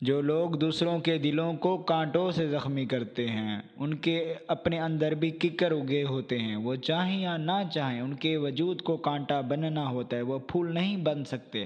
جو لوگ دوسروں کے دلوں کو کانٹوں سے زخمی کرتے ہیں، ان کے اپنے اندر بھی ککر اگے ہوتے ہیں۔ وہ چاہیں یا نہ چاہیں، ان کے وجود کو کانٹا بننا ہوتا ہے، وہ پھول نہیں بن سکتے۔